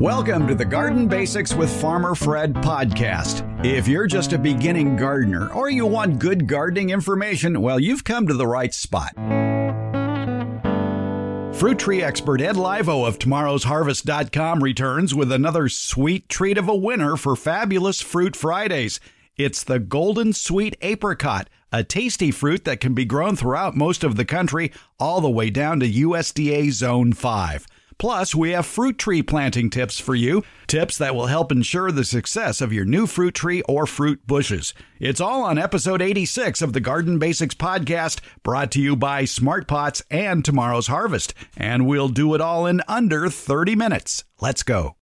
Welcome to the Garden Basics with Farmer Fred podcast. If you're just a beginning gardener or you want good gardening information, well, you've come to the right spot. Fruit tree expert Ed Laivo of tomorrowsharvest.com returns with another sweet treat of a winner for fabulous Fruit Fridays. It's the Golden Sweet Apricot, a tasty fruit that can be grown throughout most of the country, all the way down to USDA Zone 5. Plus, we have fruit tree planting tips for you, tips that will help ensure the success of your new fruit tree or fruit bushes. It's all on episode 86 of the Garden Basics podcast, brought to you by Smart Pots and Tomorrow's Harvest. And we'll do it all in under 30 minutes. Let's go.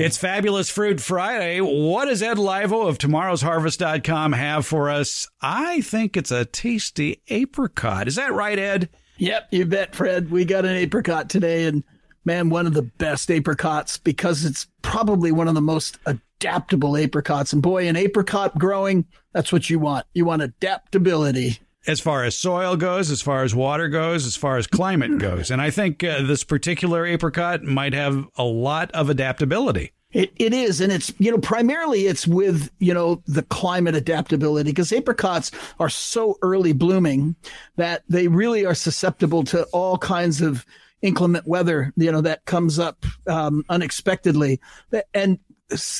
It's Fabulous Fruit Friday. What does Ed Laivo of tomorrowsharvest.com have for us? I think it's a tasty apricot. Is that right, Ed? Yep, you bet, Fred. We got an apricot today, and man, one of the best apricots because it's probably one of the most adaptable apricots. And boy, an apricot growing, that's what you want. You want adaptability as far as soil goes, as far as water goes, as far as climate goes. And I think uh, this particular apricot might have a lot of adaptability. It, it is. And it's, you know, primarily it's with, you know, the climate adaptability because apricots are so early blooming that they really are susceptible to all kinds of inclement weather, you know, that comes up um, unexpectedly. And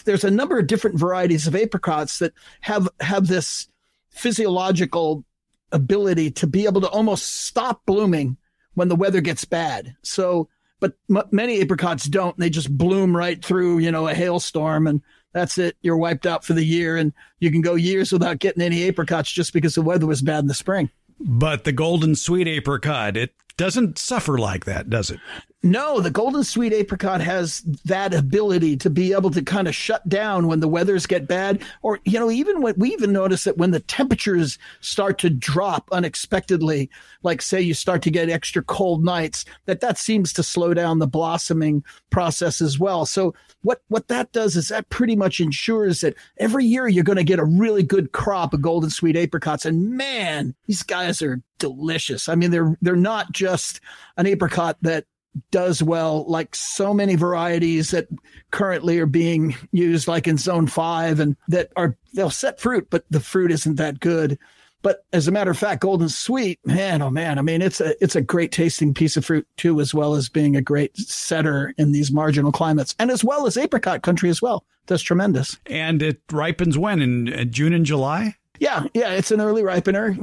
there's a number of different varieties of apricots that have, have this physiological ability to be able to almost stop blooming when the weather gets bad. So, but m- many apricots don't. They just bloom right through, you know, a hailstorm and that's it. You're wiped out for the year and you can go years without getting any apricots just because the weather was bad in the spring. But the golden sweet apricot, it doesn't suffer like that, does it? No, the golden sweet apricot has that ability to be able to kind of shut down when the weathers get bad, or you know, even when we even notice that when the temperatures start to drop unexpectedly, like say you start to get extra cold nights, that that seems to slow down the blossoming process as well. So what what that does is that pretty much ensures that every year you're going to get a really good crop of golden sweet apricots, and man, these guys are delicious. I mean, they're they're not just an apricot that does well, like so many varieties that currently are being used, like in zone five, and that are they'll set fruit, but the fruit isn't that good. But as a matter of fact, golden sweet, man, oh man, I mean, it's a it's a great tasting piece of fruit too, as well as being a great setter in these marginal climates, and as well as apricot country as well. That's tremendous. And it ripens when in uh, June and July. Yeah, yeah, it's an early ripener.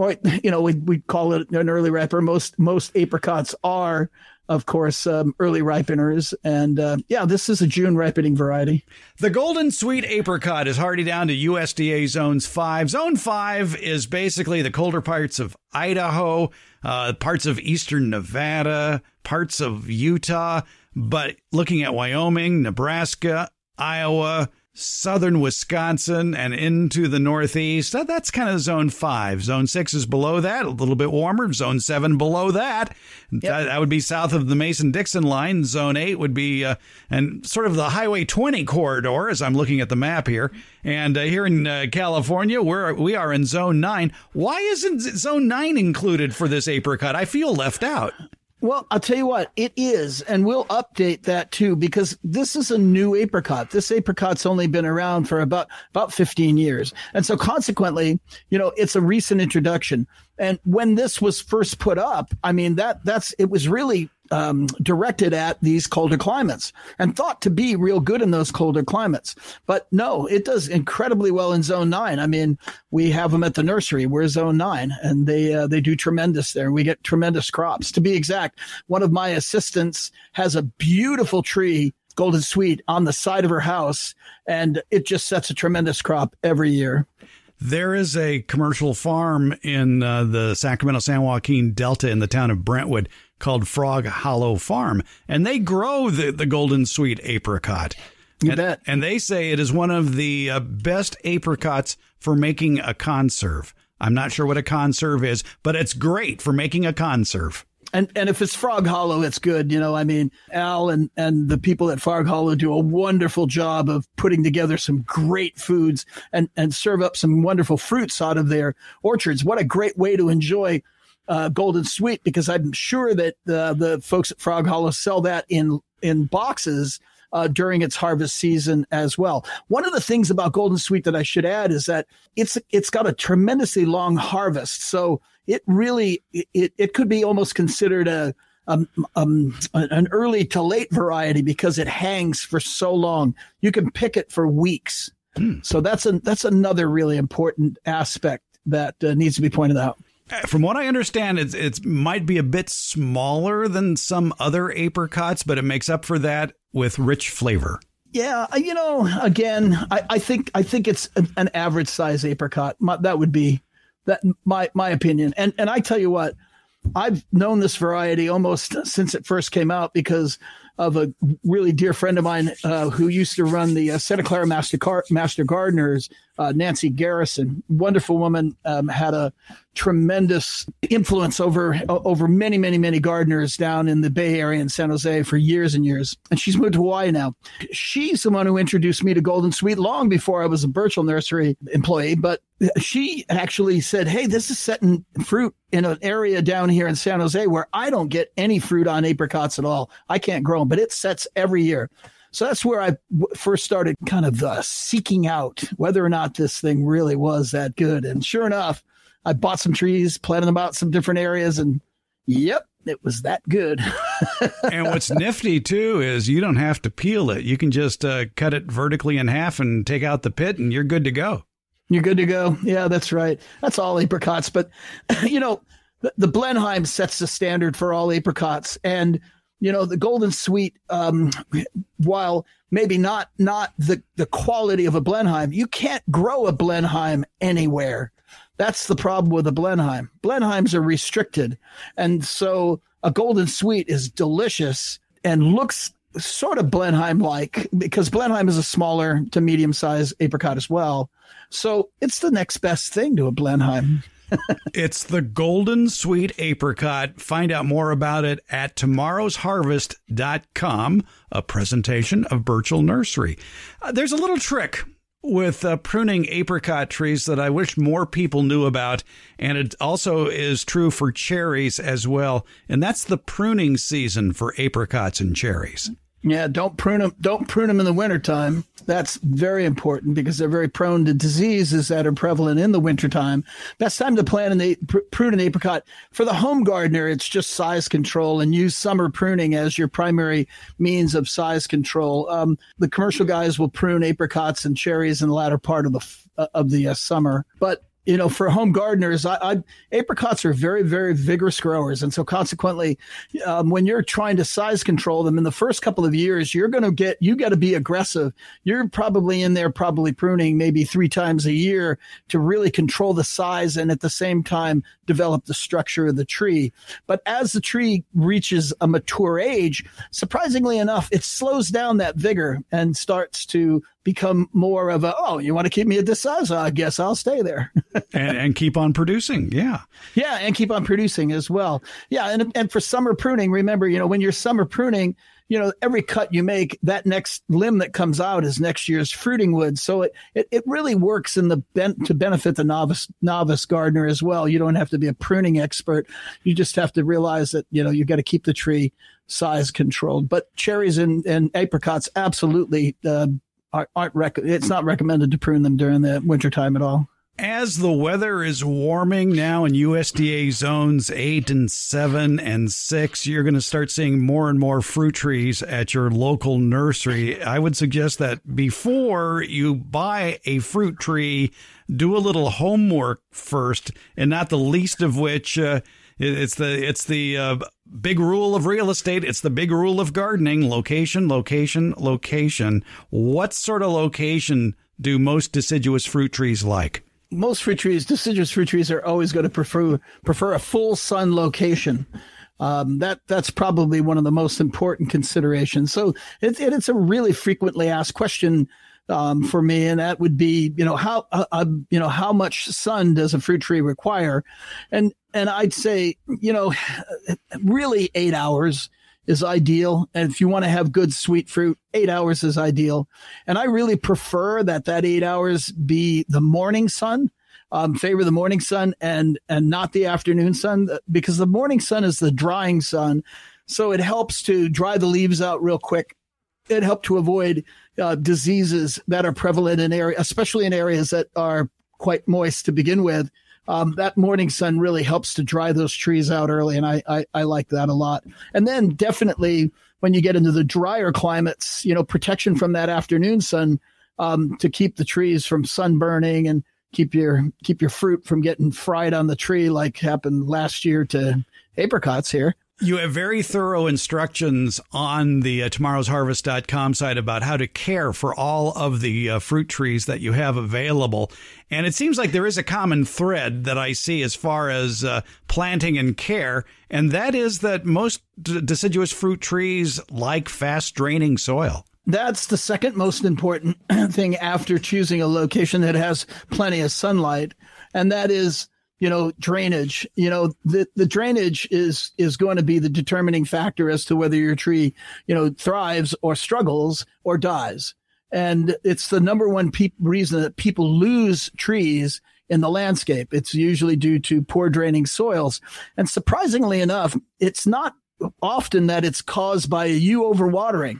You know, we we call it an early riper. Most most apricots are of course, um, early ripeners. And uh, yeah, this is a June ripening variety. The Golden Sweet Apricot is hardy down to USDA Zones 5. Zone 5 is basically the colder parts of Idaho, uh, parts of eastern Nevada, parts of Utah. But looking at Wyoming, Nebraska, Iowa, southern Wisconsin and into the northeast. That's kind of zone five. Zone six is below that, a little bit warmer. Zone seven below that. Yep. That, that, would be south of the Mason Dixon line. Zone eight would be, uh, and sort of the Highway 20 corridor as I'm looking at the map here. And uh, here in uh, California, we're, we are in zone nine. Why isn't zone nine included for this apricot? I feel left out. Well, I'll tell you what, it is, and we'll update that too because this is a new apricot. This apricot's only been around for about about 15 years. And so consequently, you know, it's a recent introduction. And when this was first put up, I mean that that's it was really um, directed at these colder climates and thought to be real good in those colder climates. But no, it does incredibly well in zone nine. I mean, we have them at the nursery. We're zone nine and they, uh, they do tremendous there. We get tremendous crops. To be exact, one of my assistants has a beautiful tree golden sweet on the side of her house and it just sets a tremendous crop every year. There is a commercial farm in uh, the Sacramento San Joaquin Delta in the town of Brentwood called Frog Hollow Farm, and they grow the, the golden sweet apricot. You and, bet. and they say it is one of the uh, best apricots for making a conserve. I'm not sure what a conserve is, but it's great for making a conserve. And and if it's Frog Hollow, it's good. You know, I mean, Al and and the people at Frog Hollow do a wonderful job of putting together some great foods and and serve up some wonderful fruits out of their orchards. What a great way to enjoy uh, Golden Sweet because I'm sure that uh, the folks at Frog Hollow sell that in in boxes uh, during its harvest season as well. One of the things about Golden Sweet that I should add is that it's it's got a tremendously long harvest, so it really it it could be almost considered a um, um, an early to late variety because it hangs for so long. You can pick it for weeks. Hmm. So that's a that's another really important aspect that uh, needs to be pointed out. Uh, from what I understand, it's it might be a bit smaller than some other apricots, but it makes up for that with rich flavor. Yeah, you know, again, I, I think I think it's an, an average size apricot. That would be that my my opinion. And and I tell you what, I've known this variety almost since it first came out because of a really dear friend of mine uh, who used to run the uh, Santa Clara Master, Car- Master Gardeners, uh, Nancy Garrison. Wonderful woman, um, had a tremendous influence over over many, many, many gardeners down in the Bay Area in San Jose for years and years. And she's moved to Hawaii now. She's the one who introduced me to Golden Sweet long before I was a Burchell Nursery employee. But she actually said, Hey, this is setting fruit in an area down here in San Jose where I don't get any fruit on apricots at all. I can't grow them, but it sets every year. So that's where I first started kind of uh, seeking out whether or not this thing really was that good. And sure enough, I bought some trees, planted them out some different areas, and yep, it was that good. and what's nifty too is you don't have to peel it. You can just uh, cut it vertically in half and take out the pit, and you're good to go. You're good to go. Yeah, that's right. That's all apricots. But, you know, the, the Blenheim sets the standard for all apricots. And, you know, the Golden Sweet, um, while maybe not not the, the quality of a Blenheim, you can't grow a Blenheim anywhere. That's the problem with a Blenheim. Blenheims are restricted. And so a Golden Sweet is delicious and looks sort of Blenheim like because Blenheim is a smaller to medium sized apricot as well. So it's the next best thing to a Blenheim. It's the Golden Sweet Apricot. Find out more about it at tomorrowsharvest.com, a presentation of Burchell Nursery. Uh, there's a little trick with uh, pruning apricot trees that I wish more people knew about. And it also is true for cherries as well. And that's the pruning season for apricots and cherries. Yeah, don't prune them. Don't prune them in the wintertime. That's very important because they're very prone to diseases that are prevalent in the wintertime. Best time to plant an pr- prune an apricot for the home gardener. It's just size control and use summer pruning as your primary means of size control. Um, the commercial guys will prune apricots and cherries in the latter part of the uh, of the uh, summer, but you know, for home gardeners, I, I, apricots are very, very vigorous growers, and so consequently, um, when you're trying to size control them in the first couple of years, you're going to get you got to be aggressive. You're probably in there, probably pruning maybe three times a year to really control the size and at the same time develop the structure of the tree. But as the tree reaches a mature age, surprisingly enough, it slows down that vigor and starts to become more of a oh you want to keep me at this size? I guess i'll stay there. And, and keep on producing yeah. Yeah and keep on producing as well. Yeah and, and for summer pruning remember you know when you're summer pruning you know every cut you make that next limb that comes out is next year's fruiting wood. So it it, it really works in the ben- to benefit the novice novice gardener as well. You don't have to be a pruning expert. You just have to realize that you know you've got to keep the tree size controlled. But cherries and, and apricots absolutely uh, rec- it's not recommended to prune them during the wintertime at all. As the weather is warming now in USDA zones eight and seven and six, you're going to start seeing more and more fruit trees at your local nursery. I would suggest that before you buy a fruit tree, do a little homework first, and not the least of which uh, it's the it's the uh, big rule of real estate. It's the big rule of gardening: location, location, location. What sort of location do most deciduous fruit trees like? Most fruit trees, deciduous fruit trees, are always going to prefer prefer a full sun location. Um, that that's probably one of the most important considerations. So it, it, it's a really frequently asked question um, for me, and that would be you know how uh, uh, you know how much sun does a fruit tree require, and and I'd say you know really eight hours is ideal, and if you want to have good sweet fruit, eight hours is ideal, and I really prefer that that eight hours be the morning sun. Um, favor the morning sun and and not the afternoon sun because the morning sun is the drying sun, so it helps to dry the leaves out real quick. It helped to avoid uh, diseases that are prevalent in area, especially in areas that are quite moist to begin with. Um, that morning sun really helps to dry those trees out early, and I, I, I like that a lot. And then definitely when you get into the drier climates, you know, protection from that afternoon sun um, to keep the trees from sunburning and keep your keep your fruit from getting fried on the tree like happened last year to apricots here. You have very thorough instructions on the uh, tomorrowsharvest.com site about how to care for all of the uh, fruit trees that you have available. And it seems like there is a common thread that I see as far as uh, planting and care, and that is that most d- deciduous fruit trees like fast draining soil. That's the second most important thing after choosing a location that has plenty of sunlight, and that is you know drainage you know the the drainage is is going to be the determining factor as to whether your tree you know thrives or struggles or dies. And it's the number one pe- reason that people lose trees in the landscape. It's usually due to poor draining soils. And surprisingly enough it's not often that it's caused by you overwatering.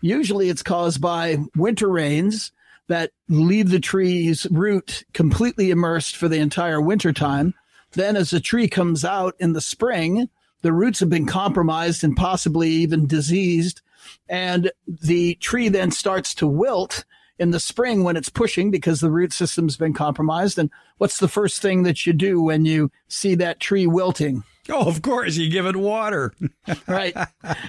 Usually it's caused by winter rains that leave the tree's root completely immersed for the entire winter time. Then, as the tree comes out in the spring, the roots have been compromised and possibly even diseased. And the tree then starts to wilt in the spring when it's pushing because the root system's been compromised. And what's the first thing that you do when you see that tree wilting? Oh, of course, you give it water. right.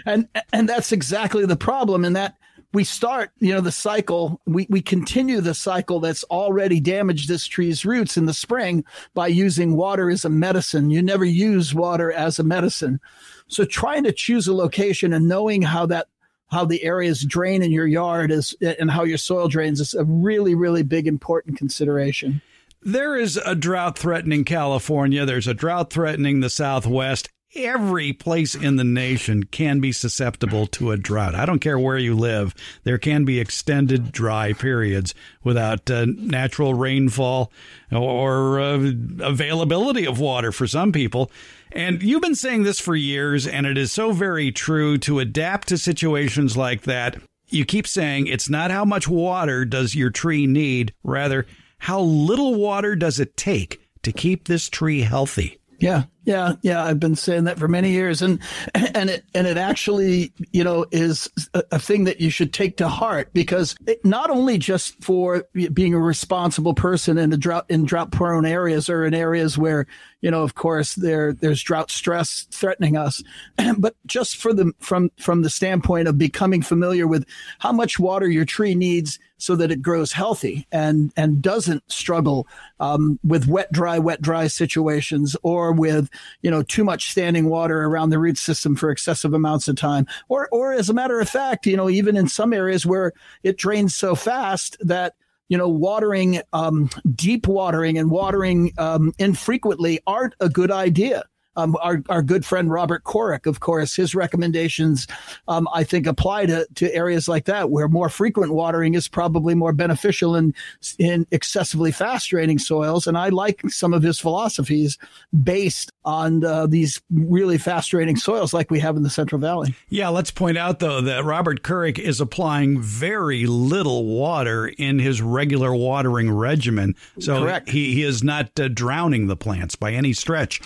And and that's exactly the problem. And that we start, you know, the cycle, we, we continue the cycle that's already damaged this tree's roots in the spring by using water as a medicine. You never use water as a medicine. So trying to choose a location and knowing how that how the areas drain in your yard is and how your soil drains is a really, really big important consideration. There is a drought threatening California. There's a drought threatening the Southwest every place in the nation can be susceptible to a drought. I don't care where you live. There can be extended dry periods without uh, natural rainfall or uh, availability of water for some people. And you've been saying this for years, and it is so very true to adapt to situations like that. You keep saying it's not how much water does your tree need, rather, how little water does it take to keep this tree healthy. Yeah, yeah, yeah. I've been saying that for many years, and and it and it actually, you know, is a, a thing that you should take to heart because it, not only just for being a responsible person in a drought in drought prone areas or in areas where you know, of course, there there's drought stress threatening us, but just for the from from the standpoint of becoming familiar with how much water your tree needs so that it grows healthy and and doesn't struggle um, with wet dry wet dry situations or with you know too much standing water around the root system for excessive amounts of time or or as a matter of fact you know even in some areas where it drains so fast that you know, watering, um, deep watering and watering um, infrequently aren't a good idea. Um, our, our good friend Robert Kourik, of course, his recommendations, um, I think, apply to, to areas like that where more frequent watering is probably more beneficial in, in excessively fast draining soils. And I like some of his philosophies based on uh, these really fast draining soils like we have in the Central Valley. Yeah, let's point out, though, that Robert Kourik is applying very little water in his regular watering regimen. So Correct. He, he is not uh, drowning the plants by any stretch.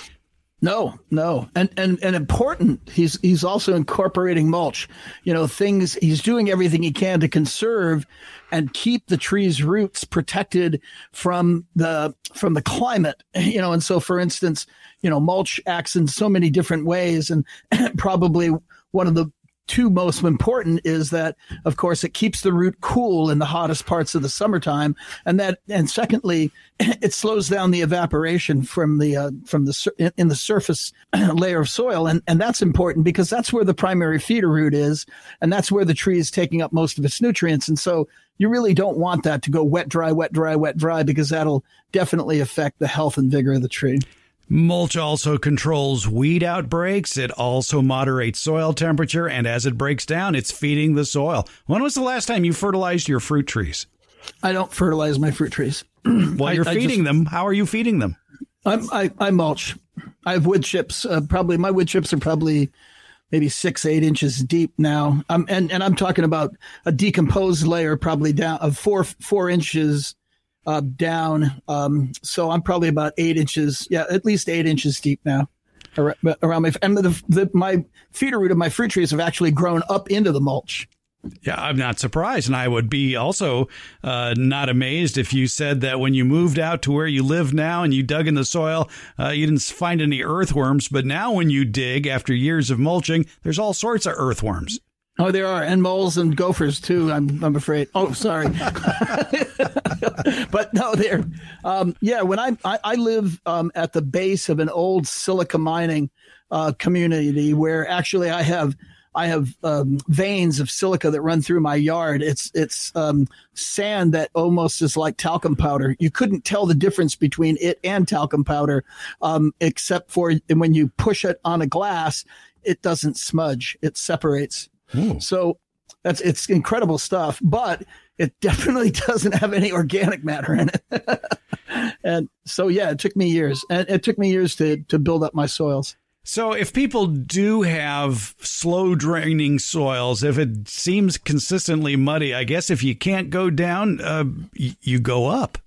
No, no, and and and important. He's he's also incorporating mulch. You know, things. He's doing everything he can to conserve and keep the tree's roots protected from the from the climate. You know, and so for instance, you know, mulch acts in so many different ways, and probably one of the two most important is that, of course, it keeps the root cool in the hottest parts of the summertime, and that, and secondly, it slows down the evaporation from the uh, from the in the surface layer of soil, and and that's important because that's where the primary feeder root is, and that's where the tree is taking up most of its nutrients, and so you really don't want that to go wet, dry, wet, dry, wet, dry, because that'll definitely affect the health and vigor of the tree. Mulch also controls weed outbreaks. It also moderates soil temperature, and as it breaks down, it's feeding the soil. When was the last time you fertilized your fruit trees? I don't fertilize my fruit trees. While you're I, feeding I just, them, how are you feeding them? I'm, I, I mulch. I have wood chips. Uh, probably my wood chips are probably maybe six, eight inches deep now. Um, and and I'm talking about a decomposed layer, probably down of four four inches uh, down. Um, so I'm probably about eight inches, yeah, at least eight inches deep now around my and the, the, my feeder root of my fruit trees have actually grown up into the mulch. Yeah, I'm not surprised. And I would be also uh, not amazed if you said that when you moved out to where you live now and you dug in the soil, uh, you didn't find any earthworms. But now, when you dig after years of mulching, there's all sorts of earthworms. Oh, there are, and moles and gophers too. I'm I'm afraid. Oh, sorry, but no, there. Um, yeah, when I I, I live um, at the base of an old silica mining uh, community where actually I have I have um, veins of silica that run through my yard. It's it's um, sand that almost is like talcum powder. You couldn't tell the difference between it and talcum powder, um, except for when you push it on a glass, it doesn't smudge. It separates. Ooh. So that's it's incredible stuff, but it definitely doesn't have any organic matter in it. and so yeah, it took me years, and it took me years to to build up my soils. So, if people do have slow draining soils, if it seems consistently muddy, I guess if you can't go down, uh, you go up.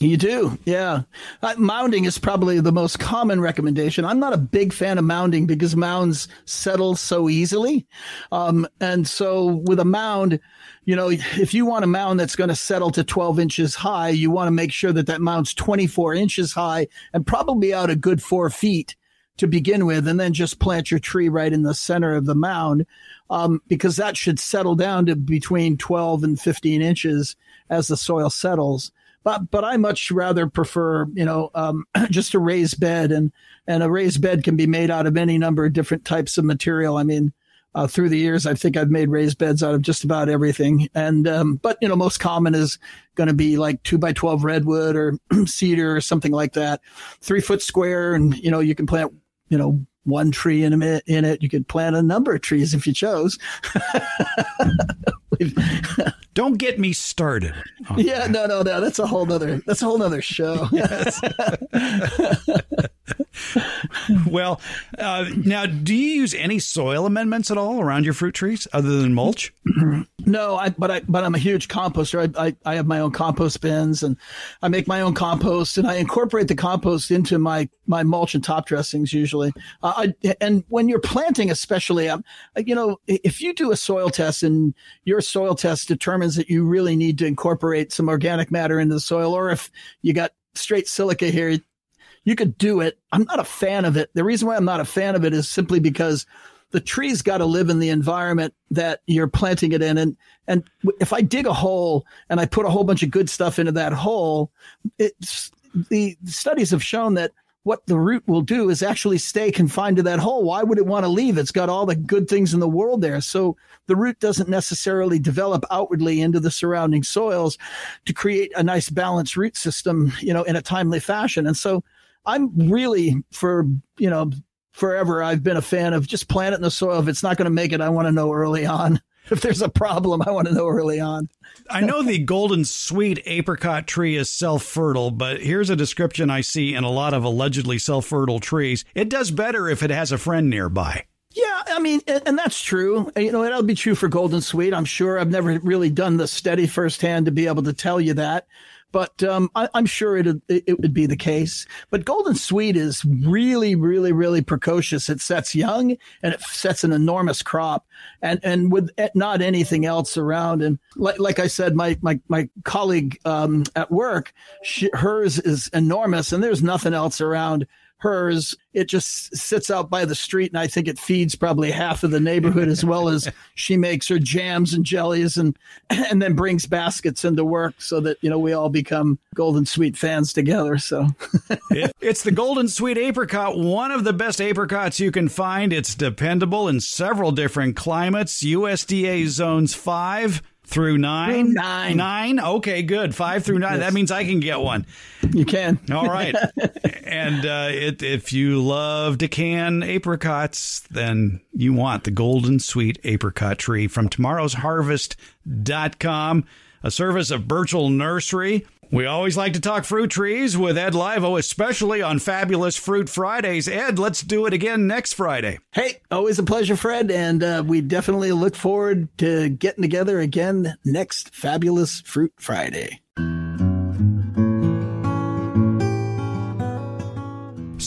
You do, yeah. Uh, mounding is probably the most common recommendation. I'm not a big fan of mounding because mounds settle so easily. Um, and so with a mound, you know, if you want a mound that's going to settle to 12 inches high, you want to make sure that that mound's 24 inches high and probably out a good four feet to begin with, and then just plant your tree right in the center of the mound, um, because that should settle down to between 12 and 15 inches as the soil settles but but I much rather prefer you know um, just a raised bed and and a raised bed can be made out of any number of different types of material. I mean. Uh, through the years, I think I've made raised beds out of just about everything. And, um, but, you know, most common is going to be like two by 12 redwood or cedar or something like that. Three foot square. And, you know, you can plant, you know, one tree in, a, in it. You could plant a number of trees if you chose. Don't get me started. Yeah, no, no, no. That's a whole nother. That's a whole nother show. Yes. well, uh, now, do you use any soil amendments at all around your fruit trees other than mulch? No, I, but I, but I'm a huge composter. I, I, I, have my own compost bins and I make my own compost and I incorporate the compost into my, my mulch and top dressings usually. Uh, I, and when you're planting, especially, um, you know, if you do a soil test and your soil test determines that you really need to incorporate some organic matter into the soil, or if you got straight silica here, you could do it. I'm not a fan of it. The reason why I'm not a fan of it is simply because the tree's got to live in the environment that you're planting it in. And, and if I dig a hole and I put a whole bunch of good stuff into that hole, it's, the studies have shown that what the root will do is actually stay confined to that hole. Why would it want to leave? It's got all the good things in the world there. So the root doesn't necessarily develop outwardly into the surrounding soils to create a nice balanced root system, you know, in a timely fashion. And so I'm really for, you know, forever I've been a fan of just plant it in the soil. If it's not going to make it, I want to know early on. If there's a problem, I want to know early on. I know the golden sweet apricot tree is self fertile, but here's a description I see in a lot of allegedly self fertile trees. It does better if it has a friend nearby. Yeah, I mean, and that's true. You know, that'll be true for Golden Sweet. I'm sure I've never really done the study firsthand to be able to tell you that but um, I, am sure it it would be the case. But Golden Sweet is really, really, really precocious. It sets young and it sets an enormous crop, and and with not anything else around. And like like I said, my my my colleague um, at work, she, hers is enormous, and there's nothing else around hers. It just sits out by the street, and I think it feeds probably half of the neighborhood as well as she makes her jams and jellies and and then brings baskets into work so that you know we all become golden sweet fans together. So it's the golden sweet apricot, one of the best apricots you can find. It's dependable in several different climates. USDA zones five through nine? Nine. Nine? Okay, good. Five through nine. Yes. That means I can get one. You can. All right. and uh, it, if you love to can apricots, then you want the Golden Sweet Apricot Tree from tomorrow's harvest.com, a service of Burchell Nursery. We always like to talk fruit trees with Ed Laivo, especially on Fabulous Fruit Fridays. Ed, let's do it again next Friday. Hey, always a pleasure, Fred. And uh, we definitely look forward to getting together again next Fabulous Fruit Friday.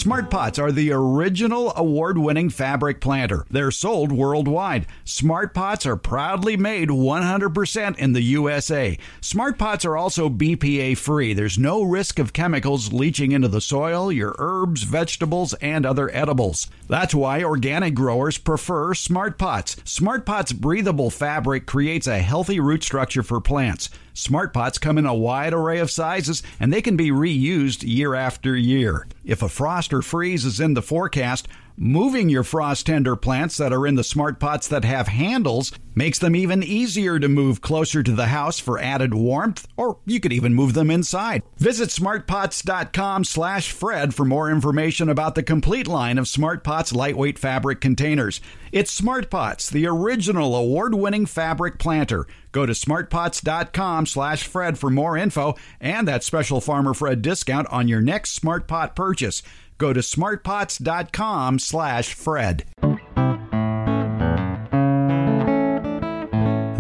Smart Pots are the original award winning fabric planter. They're sold worldwide. Smart Pots are proudly made 100% in the USA. Smart Pots are also BPA free. There's no risk of chemicals leaching into the soil, your herbs, vegetables, and other edibles. That's why organic growers prefer Smart Pots. Smart Pots breathable fabric creates a healthy root structure for plants. Smart pots come in a wide array of sizes and they can be reused year after year. If a frost or freeze is in the forecast, moving your frost tender plants that are in the smart pots that have handles makes them even easier to move closer to the house for added warmth, or you could even move them inside. Visit smartpots.com slash Fred for more information about the complete line of Smart Pots lightweight fabric containers. It's Smart Pots, the original award-winning fabric planter. Go to smartpots.com slash Fred for more info and that special Farmer Fred discount on your next Smart Pot purchase. Go to smartpots.com slash Fred.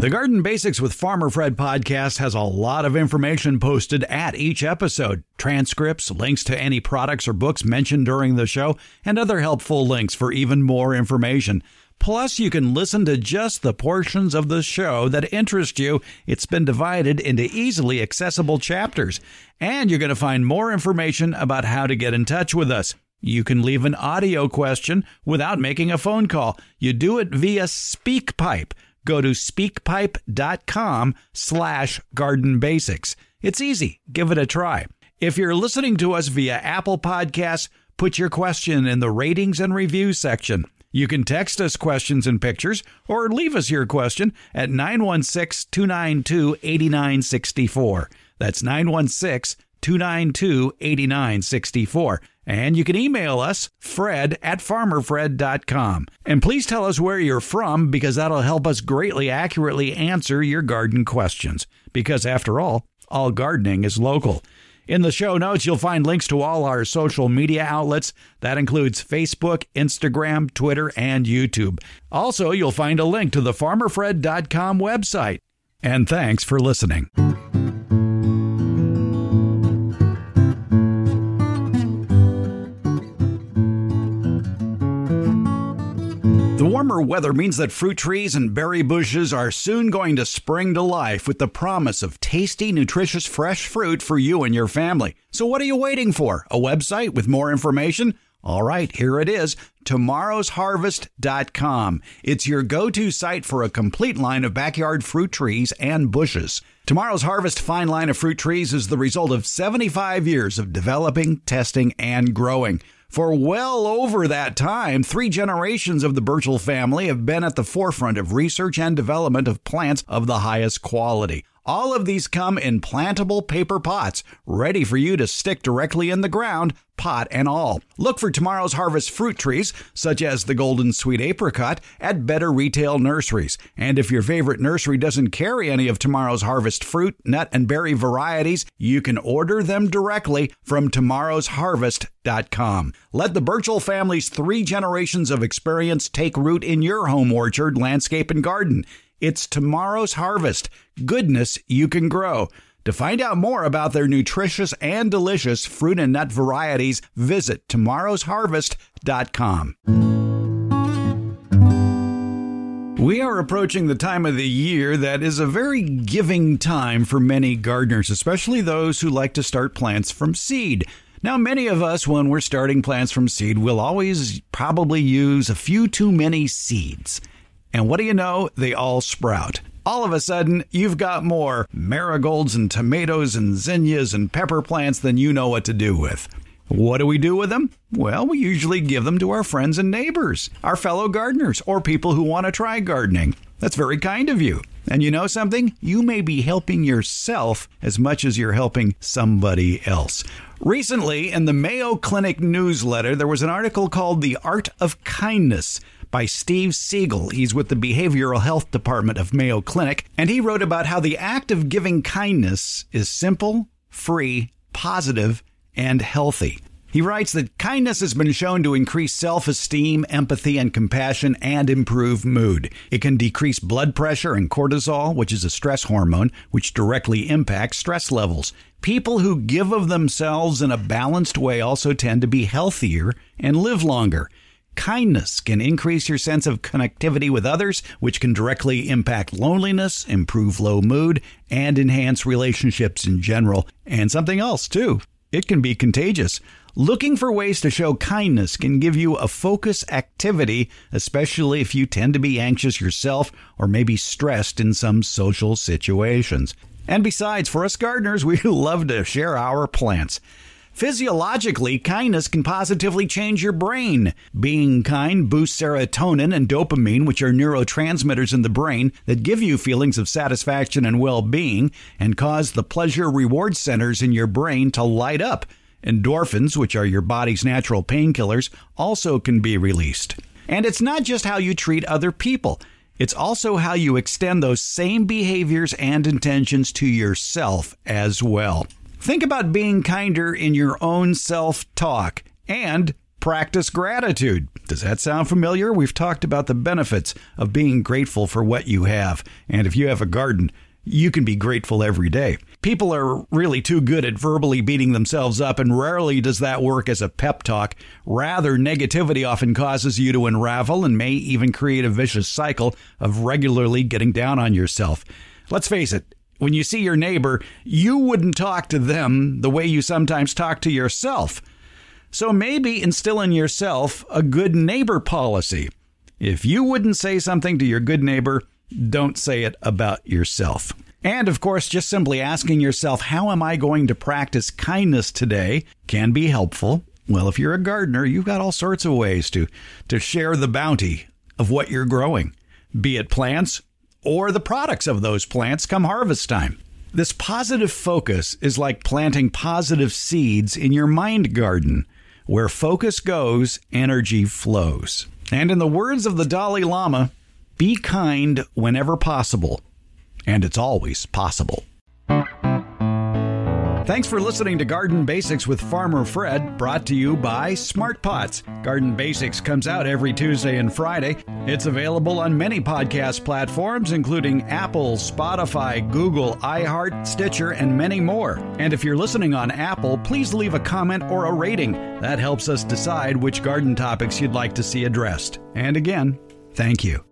The Garden Basics with Farmer Fred podcast has a lot of information posted at each episode transcripts, links to any products or books mentioned during the show, and other helpful links for even more information. Plus, you can listen to just the portions of the show that interest you. It's been divided into easily accessible chapters. And you're going to find more information about how to get in touch with us. You can leave an audio question without making a phone call. You do it via SpeakPipe. Go to speakpipe.com slash garden basics. It's easy. Give it a try. If you're listening to us via Apple Podcasts, put your question in the ratings and reviews section. You can text us questions and pictures or leave us your question at 916 292 8964. That's 916 292 8964. And you can email us, fred at farmerfred.com. And please tell us where you're from because that'll help us greatly accurately answer your garden questions. Because after all, all gardening is local. In the show notes, you'll find links to all our social media outlets. That includes Facebook, Instagram, Twitter, and YouTube. Also, you'll find a link to the farmerfred.com website. And thanks for listening. Warmer weather means that fruit trees and berry bushes are soon going to spring to life with the promise of tasty, nutritious, fresh fruit for you and your family. So, what are you waiting for? A website with more information? All right, here it is tomorrowsharvest.com. It's your go to site for a complete line of backyard fruit trees and bushes. Tomorrow's Harvest fine line of fruit trees is the result of 75 years of developing, testing, and growing. For well over that time, three generations of the Burchell family have been at the forefront of research and development of plants of the highest quality. All of these come in plantable paper pots, ready for you to stick directly in the ground, pot and all. Look for tomorrow's harvest fruit trees, such as the Golden Sweet Apricot, at better retail nurseries. And if your favorite nursery doesn't carry any of tomorrow's harvest fruit, nut, and berry varieties, you can order them directly from tomorrowsharvest.com. Let the Burchell family's three generations of experience take root in your home orchard, landscape, and garden. It's tomorrow's harvest. Goodness you can grow. To find out more about their nutritious and delicious fruit and nut varieties, visit tomorrowsharvest.com. We are approaching the time of the year that is a very giving time for many gardeners, especially those who like to start plants from seed. Now, many of us, when we're starting plants from seed, will always probably use a few too many seeds. And what do you know? They all sprout. All of a sudden, you've got more marigolds and tomatoes and zinnias and pepper plants than you know what to do with. What do we do with them? Well, we usually give them to our friends and neighbors, our fellow gardeners, or people who want to try gardening. That's very kind of you. And you know something? You may be helping yourself as much as you're helping somebody else. Recently, in the Mayo Clinic newsletter, there was an article called The Art of Kindness by Steve Siegel. He's with the Behavioral Health Department of Mayo Clinic, and he wrote about how the act of giving kindness is simple, free, positive, and healthy. He writes that kindness has been shown to increase self esteem, empathy, and compassion and improve mood. It can decrease blood pressure and cortisol, which is a stress hormone, which directly impacts stress levels. People who give of themselves in a balanced way also tend to be healthier and live longer. Kindness can increase your sense of connectivity with others, which can directly impact loneliness, improve low mood, and enhance relationships in general. And something else, too. It can be contagious. Looking for ways to show kindness can give you a focus activity, especially if you tend to be anxious yourself or maybe stressed in some social situations. And besides, for us gardeners, we love to share our plants. Physiologically, kindness can positively change your brain. Being kind boosts serotonin and dopamine, which are neurotransmitters in the brain that give you feelings of satisfaction and well being and cause the pleasure reward centers in your brain to light up. Endorphins, which are your body's natural painkillers, also can be released. And it's not just how you treat other people. It's also how you extend those same behaviors and intentions to yourself as well. Think about being kinder in your own self talk and practice gratitude. Does that sound familiar? We've talked about the benefits of being grateful for what you have. And if you have a garden, you can be grateful every day. People are really too good at verbally beating themselves up, and rarely does that work as a pep talk. Rather, negativity often causes you to unravel and may even create a vicious cycle of regularly getting down on yourself. Let's face it, when you see your neighbor, you wouldn't talk to them the way you sometimes talk to yourself. So maybe instill in yourself a good neighbor policy. If you wouldn't say something to your good neighbor, don't say it about yourself. And of course, just simply asking yourself, how am I going to practice kindness today can be helpful. Well, if you're a gardener, you've got all sorts of ways to, to share the bounty of what you're growing, be it plants or the products of those plants come harvest time. This positive focus is like planting positive seeds in your mind garden. Where focus goes, energy flows. And in the words of the Dalai Lama, be kind whenever possible. And it's always possible. Thanks for listening to Garden Basics with Farmer Fred, brought to you by Smart Pots. Garden Basics comes out every Tuesday and Friday. It's available on many podcast platforms, including Apple, Spotify, Google, iHeart, Stitcher, and many more. And if you're listening on Apple, please leave a comment or a rating. That helps us decide which garden topics you'd like to see addressed. And again, thank you.